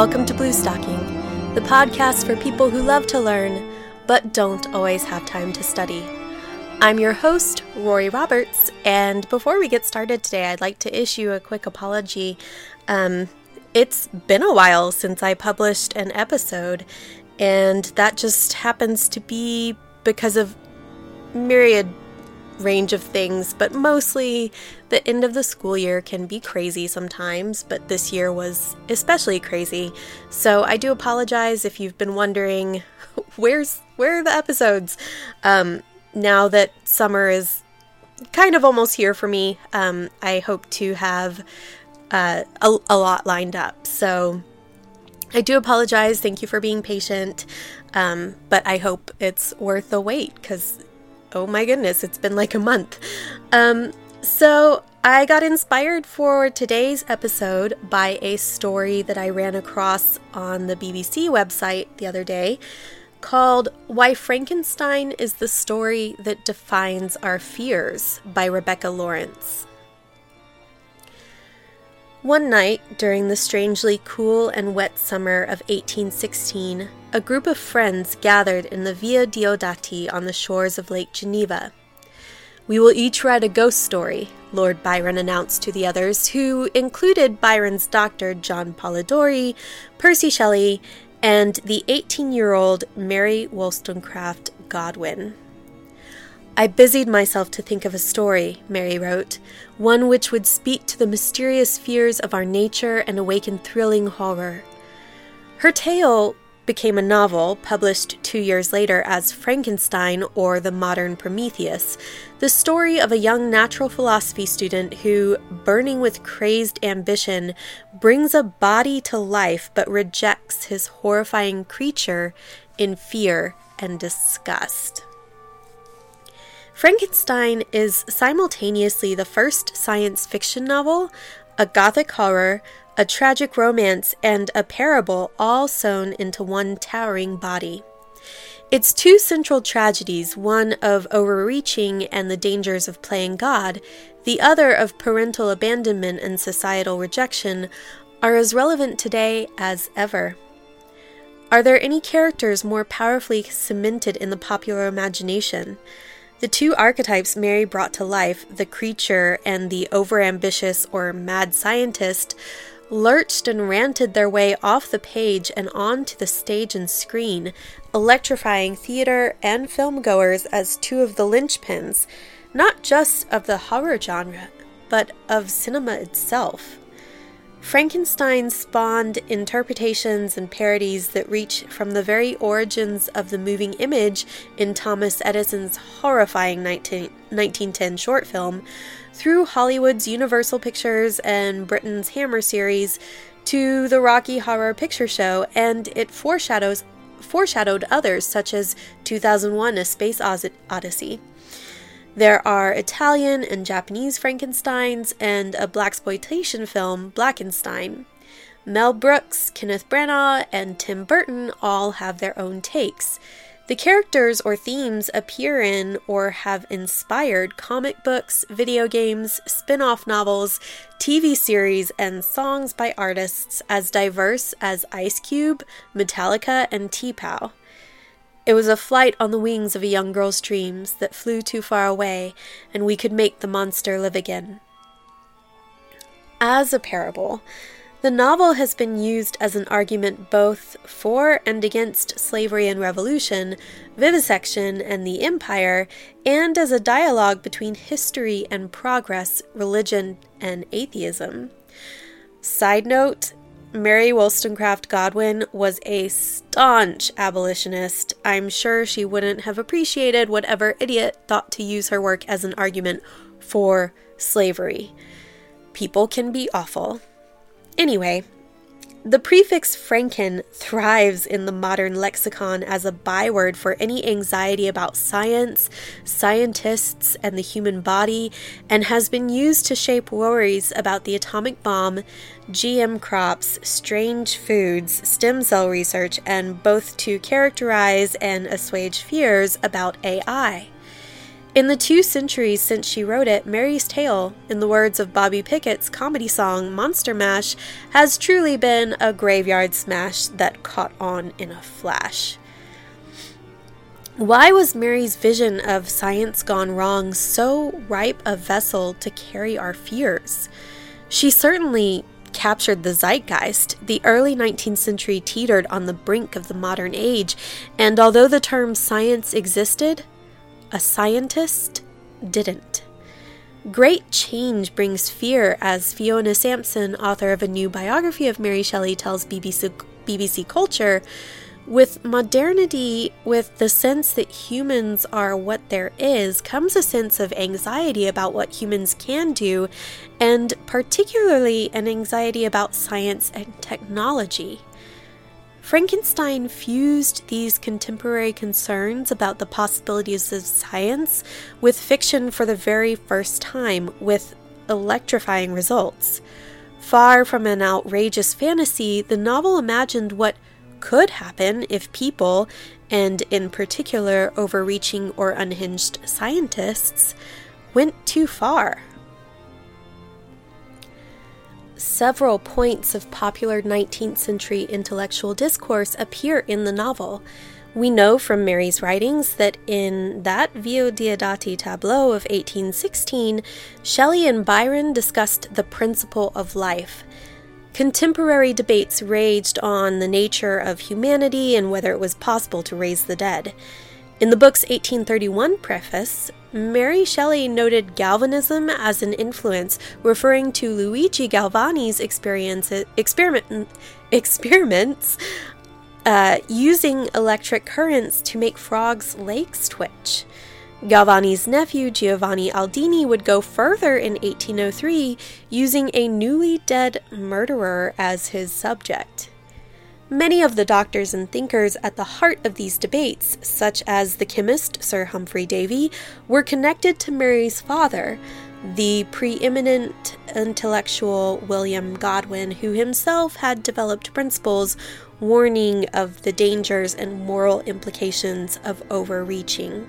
welcome to Blue Stocking, the podcast for people who love to learn but don't always have time to study. I'm your host, Rory Roberts, and before we get started today, I'd like to issue a quick apology. Um, it's been a while since I published an episode, and that just happens to be because of myriad range of things, but mostly the end of the school year can be crazy sometimes, but this year was especially crazy. So I do apologize if you've been wondering where's where are the episodes? Um, now that summer is kind of almost here for me, um, I hope to have uh, a, a lot lined up. So I do apologize. Thank you for being patient. Um, but I hope it's worth the wait because oh my goodness, it's been like a month. Um, so I got inspired for today's episode by a story that I ran across on the BBC website the other day called Why Frankenstein is the Story That Defines Our Fears by Rebecca Lawrence. One night during the strangely cool and wet summer of 1816, a group of friends gathered in the Villa Diodati on the shores of Lake Geneva. We will each write a ghost story, Lord Byron announced to the others, who included Byron's doctor John Polidori, Percy Shelley, and the 18 year old Mary Wollstonecraft Godwin. I busied myself to think of a story, Mary wrote, one which would speak to the mysterious fears of our nature and awaken thrilling horror. Her tale became a novel, published two years later as Frankenstein or The Modern Prometheus, the story of a young natural philosophy student who, burning with crazed ambition, brings a body to life but rejects his horrifying creature in fear and disgust. Frankenstein is simultaneously the first science fiction novel, a gothic horror, a tragic romance, and a parable all sewn into one towering body. Its two central tragedies, one of overreaching and the dangers of playing God, the other of parental abandonment and societal rejection, are as relevant today as ever. Are there any characters more powerfully cemented in the popular imagination? The two archetypes Mary brought to life, the creature and the overambitious or mad scientist, lurched and ranted their way off the page and onto the stage and screen, electrifying theater and filmgoers as two of the linchpins, not just of the horror genre, but of cinema itself. Frankenstein spawned interpretations and parodies that reach from the very origins of the moving image in Thomas Edison's horrifying 19, 1910 short film through Hollywood's Universal Pictures and Britain's Hammer series to the Rocky Horror Picture Show, and it foreshadows foreshadowed others such as 2001: A Space Odyssey. There are Italian and Japanese Frankensteins and a blaxploitation film, Blackenstein. Mel Brooks, Kenneth Branagh, and Tim Burton all have their own takes. The characters or themes appear in or have inspired comic books, video games, spin off novels, TV series, and songs by artists as diverse as Ice Cube, Metallica, and T-Pow. It was a flight on the wings of a young girl's dreams that flew too far away, and we could make the monster live again. As a parable, the novel has been used as an argument both for and against slavery and revolution, vivisection and the empire, and as a dialogue between history and progress, religion and atheism. Side note Mary Wollstonecraft Godwin was a staunch abolitionist. I'm sure she wouldn't have appreciated whatever idiot thought to use her work as an argument for slavery. People can be awful. Anyway, the prefix Franken thrives in the modern lexicon as a byword for any anxiety about science, scientists, and the human body, and has been used to shape worries about the atomic bomb, GM crops, strange foods, stem cell research, and both to characterize and assuage fears about AI. In the two centuries since she wrote it, Mary's Tale, in the words of Bobby Pickett's comedy song Monster Mash, has truly been a graveyard smash that caught on in a flash. Why was Mary's vision of science gone wrong so ripe a vessel to carry our fears? She certainly captured the zeitgeist. The early 19th century teetered on the brink of the modern age, and although the term science existed, a scientist didn't. Great change brings fear, as Fiona Sampson, author of a new biography of Mary Shelley, tells BBC, BBC Culture. With modernity, with the sense that humans are what there is, comes a sense of anxiety about what humans can do, and particularly an anxiety about science and technology. Frankenstein fused these contemporary concerns about the possibilities of science with fiction for the very first time, with electrifying results. Far from an outrageous fantasy, the novel imagined what could happen if people, and in particular overreaching or unhinged scientists, went too far. Several points of popular 19th century intellectual discourse appear in the novel. We know from Mary's writings that in that Villa Diodati tableau of 1816, Shelley and Byron discussed the principle of life. Contemporary debates raged on the nature of humanity and whether it was possible to raise the dead. In the book's 1831 preface, Mary Shelley noted galvanism as an influence, referring to Luigi Galvani's experiment, experiments uh, using electric currents to make frogs' legs twitch. Galvani's nephew Giovanni Aldini would go further in 1803, using a newly dead murderer as his subject. Many of the doctors and thinkers at the heart of these debates, such as the chemist Sir Humphry Davy, were connected to Mary's father, the preeminent intellectual William Godwin, who himself had developed principles warning of the dangers and moral implications of overreaching.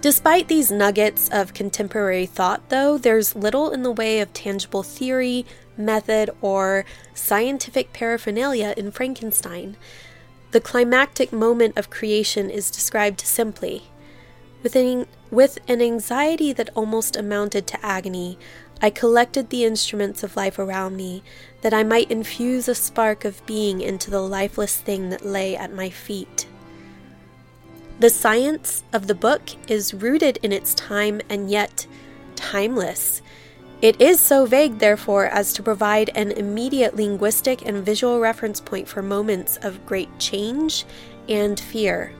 Despite these nuggets of contemporary thought, though, there's little in the way of tangible theory, method, or scientific paraphernalia in Frankenstein. The climactic moment of creation is described simply. With an, with an anxiety that almost amounted to agony, I collected the instruments of life around me, that I might infuse a spark of being into the lifeless thing that lay at my feet. The science of the book is rooted in its time and yet timeless. It is so vague, therefore, as to provide an immediate linguistic and visual reference point for moments of great change and fear.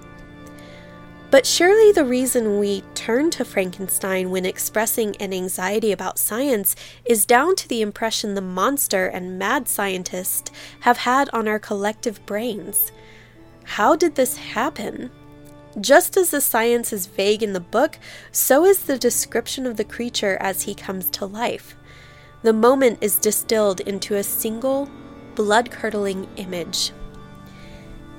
But surely the reason we turn to Frankenstein when expressing an anxiety about science is down to the impression the monster and mad scientist have had on our collective brains. How did this happen? Just as the science is vague in the book, so is the description of the creature as he comes to life. The moment is distilled into a single, blood curdling image.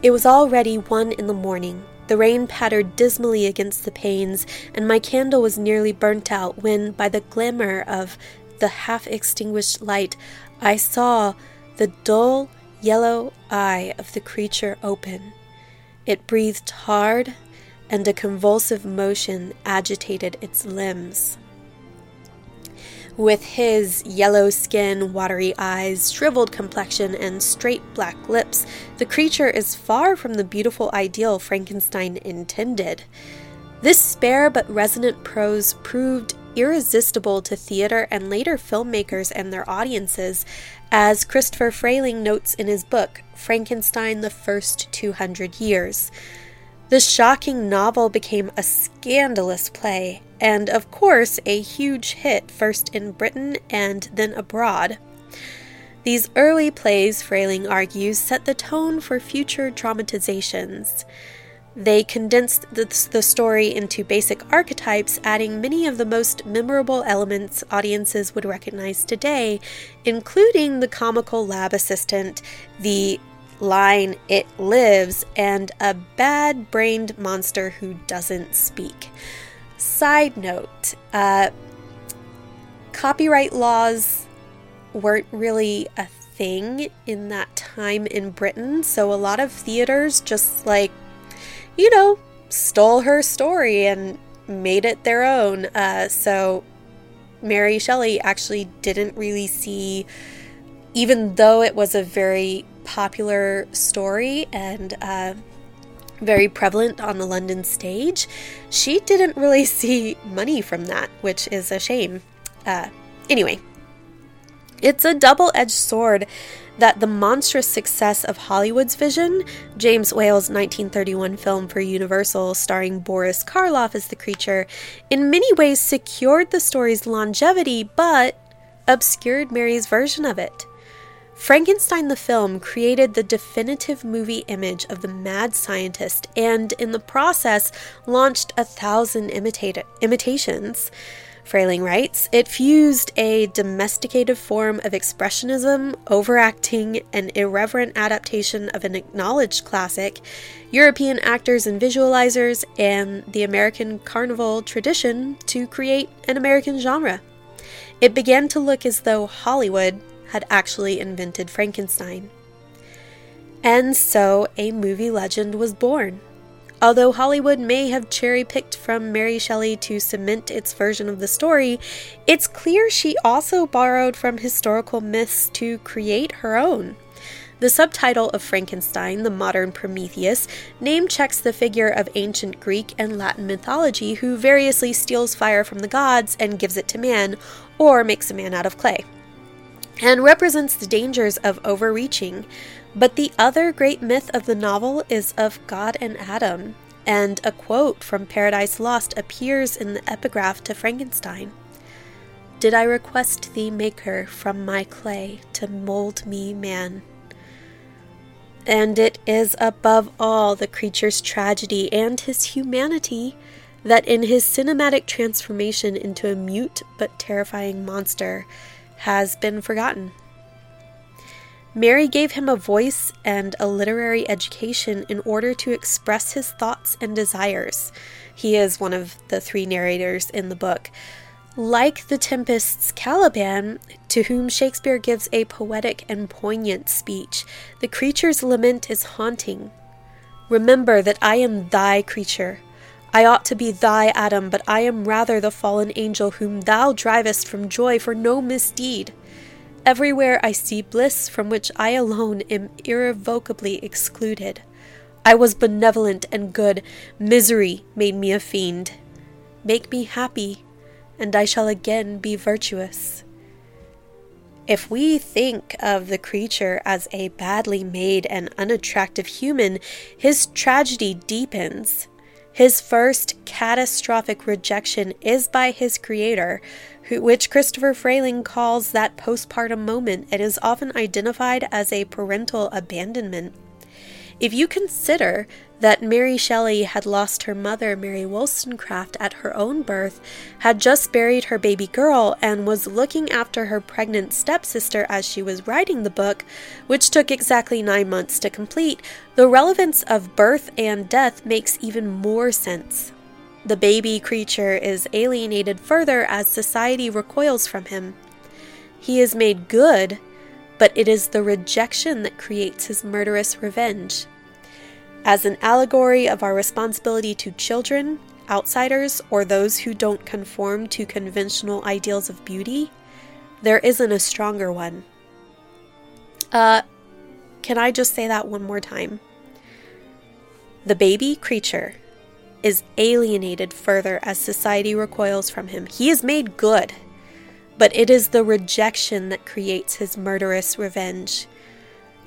It was already one in the morning. The rain pattered dismally against the panes, and my candle was nearly burnt out when, by the glimmer of the half extinguished light, I saw the dull yellow eye of the creature open. It breathed hard and a convulsive motion agitated its limbs. With his yellow skin, watery eyes, shriveled complexion, and straight black lips, the creature is far from the beautiful ideal Frankenstein intended. This spare but resonant prose proved irresistible to theater and later filmmakers and their audiences, as Christopher Frayling notes in his book, Frankenstein the First 200 Years. The shocking novel became a scandalous play, and of course, a huge hit first in Britain and then abroad. These early plays, Frayling argues, set the tone for future dramatizations. They condensed the, the, story into basic archetypes, adding many of the most memorable elements audiences would recognize today, including the comical lab assistant, the line, it lives, and a bad brained monster who doesn't speak. Side note uh, copyright laws weren't really a thing in that time in Britain, so a lot of theaters just like, you know, stole her story and made it their own. Uh, so Mary Shelley actually didn't really see, even though it was a very popular story and uh, very prevalent on the London stage, she didn't really see money from that, which is a shame. Uh, anyway, it's a double edged sword that the monstrous success of Hollywood's vision, James Whale's 1931 film for Universal starring Boris Karloff as the creature, in many ways secured the story's longevity but obscured Mary's version of it. Frankenstein the film created the definitive movie image of the mad scientist and, in the process, launched a thousand imita- imitations. Frayling writes, it fused a domesticated form of expressionism, overacting, and irreverent adaptation of an acknowledged classic, European actors and visualizers, and the American carnival tradition to create an American genre. It began to look as though Hollywood had actually invented Frankenstein. And so a movie legend was born. Although Hollywood may have cherry picked from Mary Shelley to cement its version of the story, it's clear she also borrowed from historical myths to create her own. The subtitle of Frankenstein, the modern Prometheus, name checks the figure of ancient Greek and Latin mythology who variously steals fire from the gods and gives it to man, or makes a man out of clay, and represents the dangers of overreaching, but the other great myth of the novel is of God and Adam, and a quote from Paradise Lost appears in the epigraph to Frankenstein Did I request thee, Maker, from my clay to mold me man? And it is above all the creature's tragedy and his humanity that in his cinematic transformation into a mute but terrifying monster has been forgotten. Mary gave him a voice and a literary education in order to express his thoughts and desires. He is one of the three narrators in the book. Like the Tempest's Caliban, to whom Shakespeare gives a poetic and poignant speech, the creature's lament is haunting. Remember that I am thy creature. I ought to be thy Adam, but I am rather the fallen angel whom thou drivest from joy for no misdeed. Everywhere I see bliss from which I alone am irrevocably excluded. I was benevolent and good, misery made me a fiend. Make me happy, and I shall again be virtuous. If we think of the creature as a badly made and unattractive human, his tragedy deepens. His first catastrophic rejection is by his creator, which Christopher Frayling calls that postpartum moment and is often identified as a parental abandonment. If you consider that Mary Shelley had lost her mother, Mary Wollstonecraft, at her own birth, had just buried her baby girl, and was looking after her pregnant stepsister as she was writing the book, which took exactly nine months to complete, the relevance of birth and death makes even more sense. The baby creature is alienated further as society recoils from him. He is made good, but it is the rejection that creates his murderous revenge. As an allegory of our responsibility to children, outsiders, or those who don't conform to conventional ideals of beauty, there isn't a stronger one. Uh, can I just say that one more time? The baby creature is alienated further as society recoils from him. He is made good, but it is the rejection that creates his murderous revenge.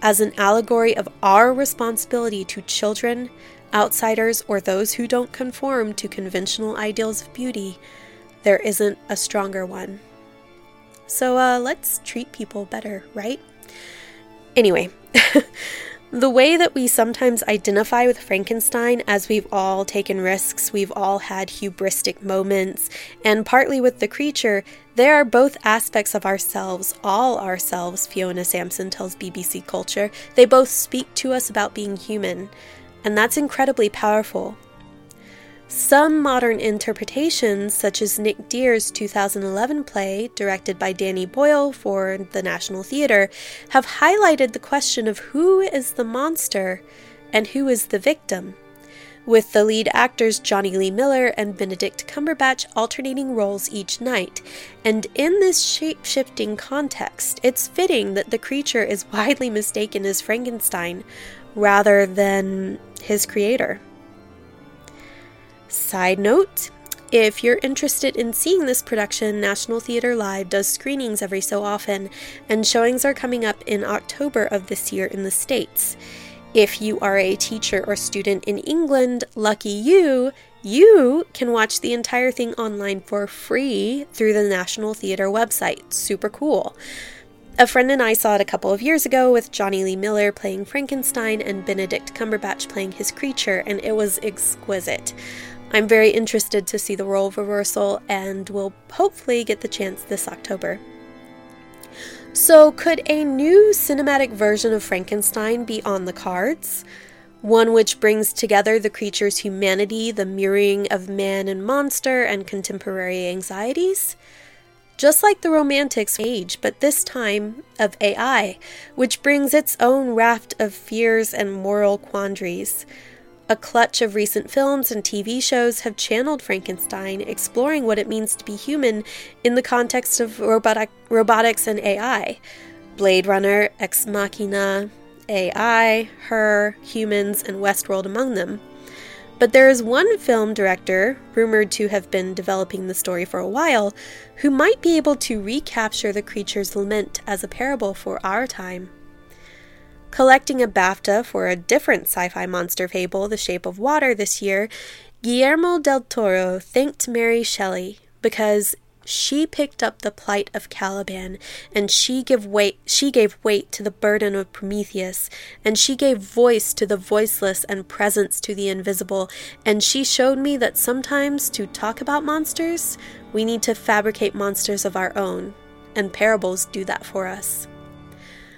As an allegory of our responsibility to children, outsiders, or those who don't conform to conventional ideals of beauty, there isn't a stronger one. So uh, let's treat people better, right? Anyway, The way that we sometimes identify with Frankenstein, as we've all taken risks, we've all had hubristic moments, and partly with the creature, there are both aspects of ourselves, all ourselves, Fiona Sampson tells BBC Culture. They both speak to us about being human, and that's incredibly powerful. Some modern interpretations, such as Nick Dear's 2011 play, directed by Danny Boyle for the National Theatre, have highlighted the question of who is the monster and who is the victim, with the lead actors Jonny Lee Miller and Benedict Cumberbatch alternating roles each night. And in this shape shifting context, it's fitting that the creature is widely mistaken as Frankenstein rather than his creator. Side note if you're interested in seeing this production, National Theatre Live does screenings every so often, and showings are coming up in October of this year in the States. If you are a teacher or student in England, lucky you, you can watch the entire thing online for free through the National Theatre website. Super cool. A friend and I saw it a couple of years ago with Jonny Lee Miller playing Frankenstein and Benedict Cumberbatch playing his creature, and it was exquisite. I'm very interested to see the role reversal and will hopefully get the chance this October. So, could a new cinematic version of Frankenstein be on the cards? One which brings together the creature's humanity, the mirroring of man and monster, and contemporary anxieties? Just like the Romantics age, but this time of AI, which brings its own raft of fears and moral quandaries. A clutch of recent films and TV shows have channeled Frankenstein, exploring what it means to be human in the context of robotic, robotics and AI. Blade Runner, Ex Machina, AI, Her, Humans, and Westworld among them. But there is one film director, rumored to have been developing the story for a while, who might be able to recapture the creature's lament as a parable for our time. Collecting a BAFTA for a different sci fi monster fable, The Shape of Water, this year, Guillermo del Toro thanked Mary Shelley because she picked up the plight of Caliban, and she gave weight she gave weight to the burden of Prometheus, and she gave voice to the voiceless and presence to the invisible, and she showed me that sometimes to talk about monsters, we need to fabricate monsters of our own, and parables do that for us.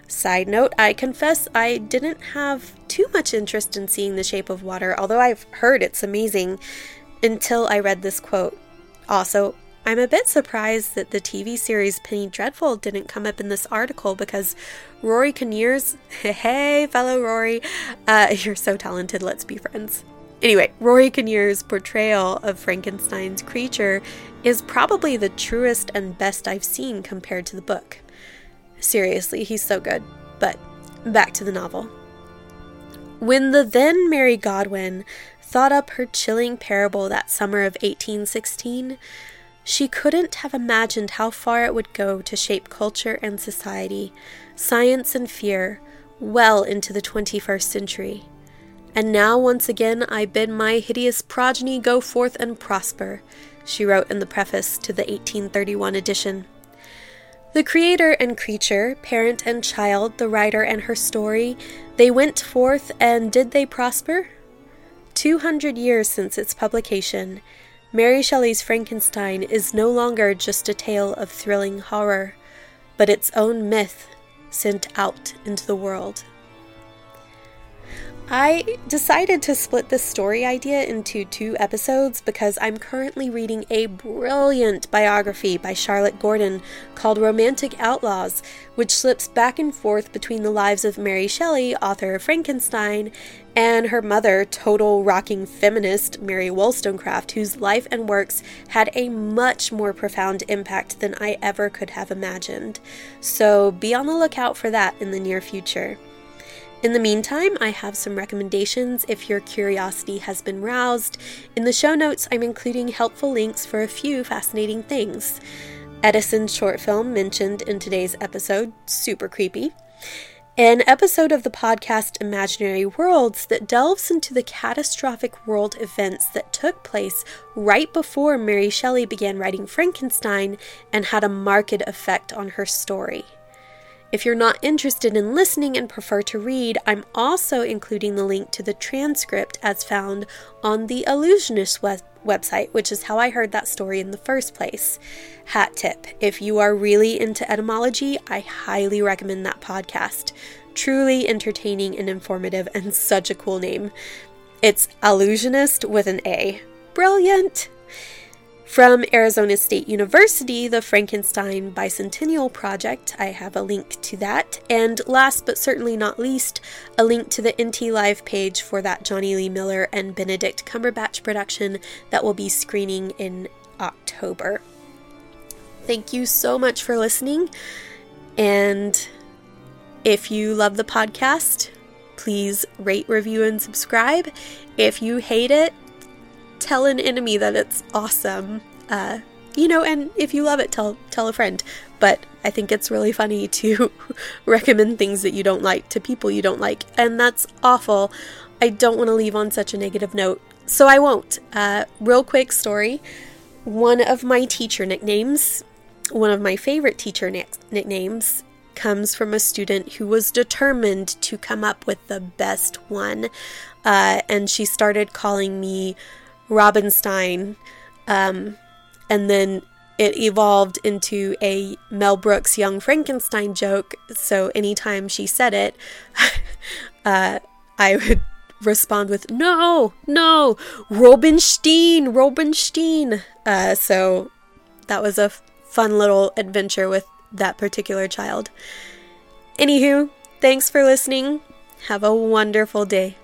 Side note, I confess I didn't have too much interest in seeing The Shape of Water, although I've heard it's amazing, until I read this quote. Also, I'm a bit surprised that the TV series Penny Dreadful didn't come up in this article because Rory Kinnear's, hey, fellow Rory, uh, you're so talented, let's be friends. Anyway, Rory Kinnear's portrayal of Frankenstein's creature is probably the truest and best I've seen compared to the book. Seriously, he's so good. But back to the novel. When the then Mary Godwin thought up her chilling parable that summer of 1816, she couldn't have imagined how far it would go to shape culture and society, science and fear, well into the 21st century. And now, once again, I bid my hideous progeny go forth and prosper, she wrote in the preface to the 1831 edition. The creator and creature, parent and child, the writer and her story, they went forth and did they prosper? Two hundred years since its publication, Mary Shelley's Frankenstein is no longer just a tale of thrilling horror, but its own myth sent out into the world. I decided to split this story idea into two episodes because I'm currently reading a brilliant biography by Charlotte Gordon called Romantic Outlaws, which slips back and forth between the lives of Mary Shelley, author of Frankenstein, and her mother, total rocking feminist Mary Wollstonecraft, whose life and works had a much more profound impact than I ever could have imagined. So be on the lookout for that in the near future. In the meantime, I have some recommendations if your curiosity has been roused. In the show notes, I'm including helpful links for a few fascinating things. Edison's short film mentioned in today's episode, super creepy. An episode of the podcast Imaginary Worlds that delves into the catastrophic world events that took place right before Mary Shelley began writing Frankenstein and had a marked effect on her story. If you're not interested in listening and prefer to read, I'm also including the link to the transcript as found on the Allusionist web- website, which is how I heard that story in the first place. Hat tip if you are really into etymology, I highly recommend that podcast. Truly entertaining and informative, and such a cool name. It's Allusionist with an A. Brilliant! From Arizona State University, the Frankenstein Bicentennial Project, I have a link to that. And last but certainly not least, a link to the NT Live page for that Jonny Lee Miller and Benedict Cumberbatch production that will be screening in October. Thank you so much for listening. And if you love the podcast, please rate, review, and subscribe. If you hate it, tell an enemy that it's awesome. Uh, you know, and if you love it, tell tell a friend. But I think it's really funny to recommend things that you don't like to people you don't like, and that's awful. I don't want to leave on such a negative note, so I won't. Uh, real quick story: one of my teacher nicknames, one of my favorite teacher nicknames, comes from a student who was determined to come up with the best one, uh, and she started calling me Robinstein. Um, and then it evolved into a Mel Brooks Young Frankenstein joke. So anytime she said it, uh, I would respond with, No, no, Robinstein, Robinstein. Uh, so that was a fun little adventure with that particular child. Anywho, thanks for listening. Have a wonderful day.